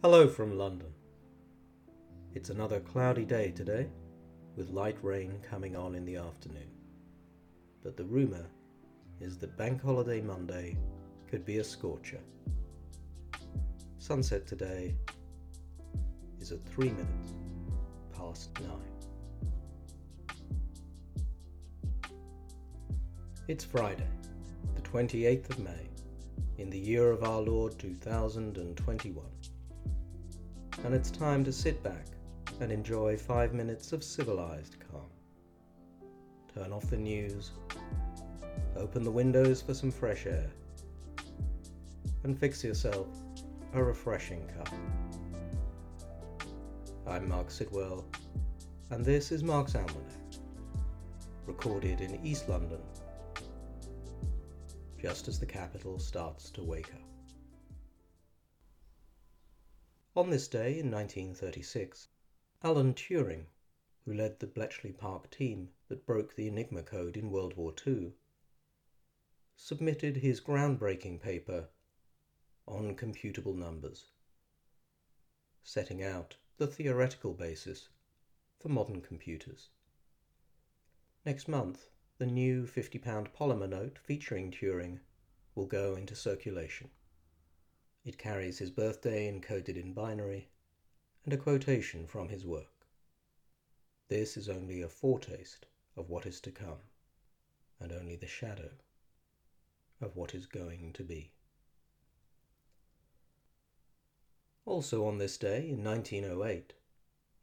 Hello from London. It's another cloudy day today, with light rain coming on in the afternoon. But the rumour is that Bank Holiday Monday could be a scorcher. Sunset today is at three minutes past nine. It's Friday, the 28th of May, in the year of our Lord 2021 and it's time to sit back and enjoy five minutes of civilized calm. Turn off the news, open the windows for some fresh air, and fix yourself a refreshing cup. I'm Marc Sidwell, and this is Marc's Almanac, recorded in East London, just as the capital starts to wake up. On this day in 1936, Alan Turing, who led the Bletchley Park team that broke the Enigma code in World War II, submitted his groundbreaking paper on computable numbers, setting out the theoretical basis for modern computers. Next month, the new £50 polymer note featuring Turing will go into circulation. It carries his birthday encoded in binary and a quotation from his work. This is only a foretaste of what is to come, and only the shadow of what is going to be. Also on this day, in 1908,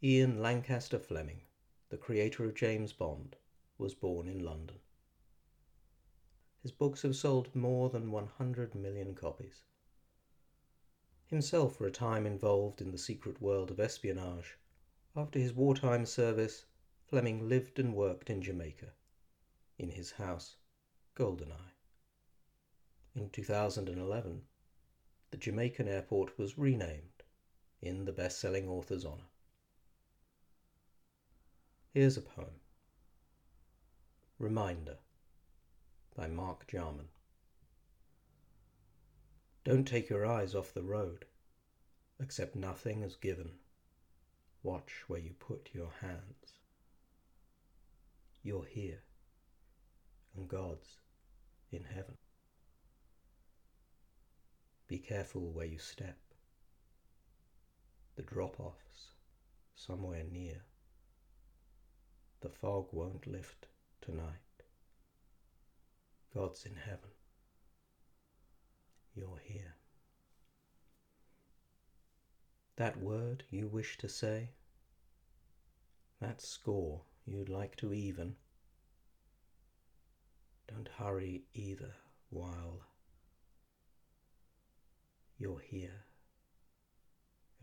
Ian Lancaster Fleming, the creator of James Bond, was born in London. His books have sold more than 100 million copies himself for a time involved in the secret world of espionage. After his wartime service, Fleming lived and worked in Jamaica, in his house, Goldeneye. In 2011, the Jamaican airport was renamed in the best selling author's honour. Here's a poem Reminder by Mark Jarman. Don't take your eyes off the road. Accept nothing as given. Watch where you put your hands. You're here, and God's in heaven. Be careful where you step. The drop off's somewhere near. The fog won't lift tonight. God's in heaven you're here. That word you wish to say, that score you'd like to even, don't hurry either while you're here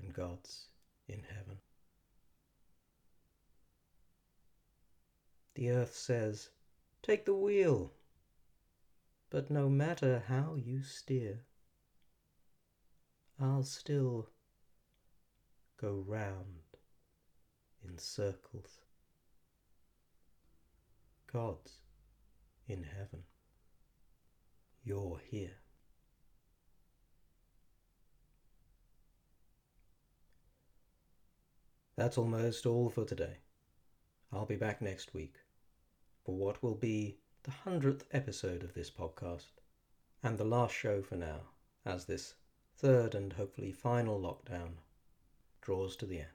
and God's in heaven. The earth says, Take the wheel. But no matter how you steer, I'll still go round in circles. God's in heaven. You're here. That's almost all for today. I'll be back next week for what will be the hundredth episode of this podcast, and the last show for now, as this third and hopefully final lockdown draws to the end.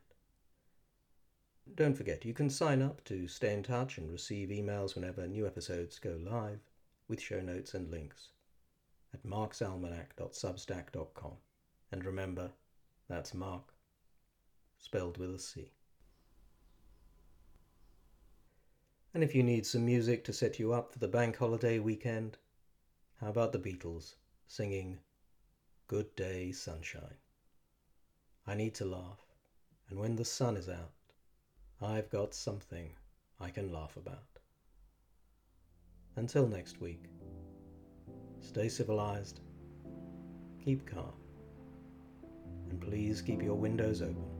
Don't forget, you can sign up to stay in touch and receive emails whenever new episodes go live, with show notes and links, at marcsalmanac.substack.com. And remember, that's Marc, spelled with a C. And if you need some music to set you up for the bank holiday weekend, how about the Beatles singing Good Day Sunshine? I need to laugh, and when the sun is out, I've got something I can laugh about. Until next week, stay civilized, keep calm, and please keep your windows open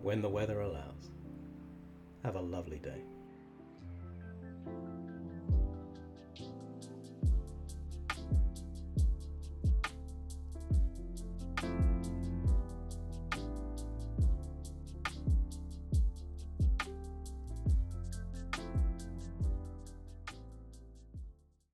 when the weather allows. Have a lovely day.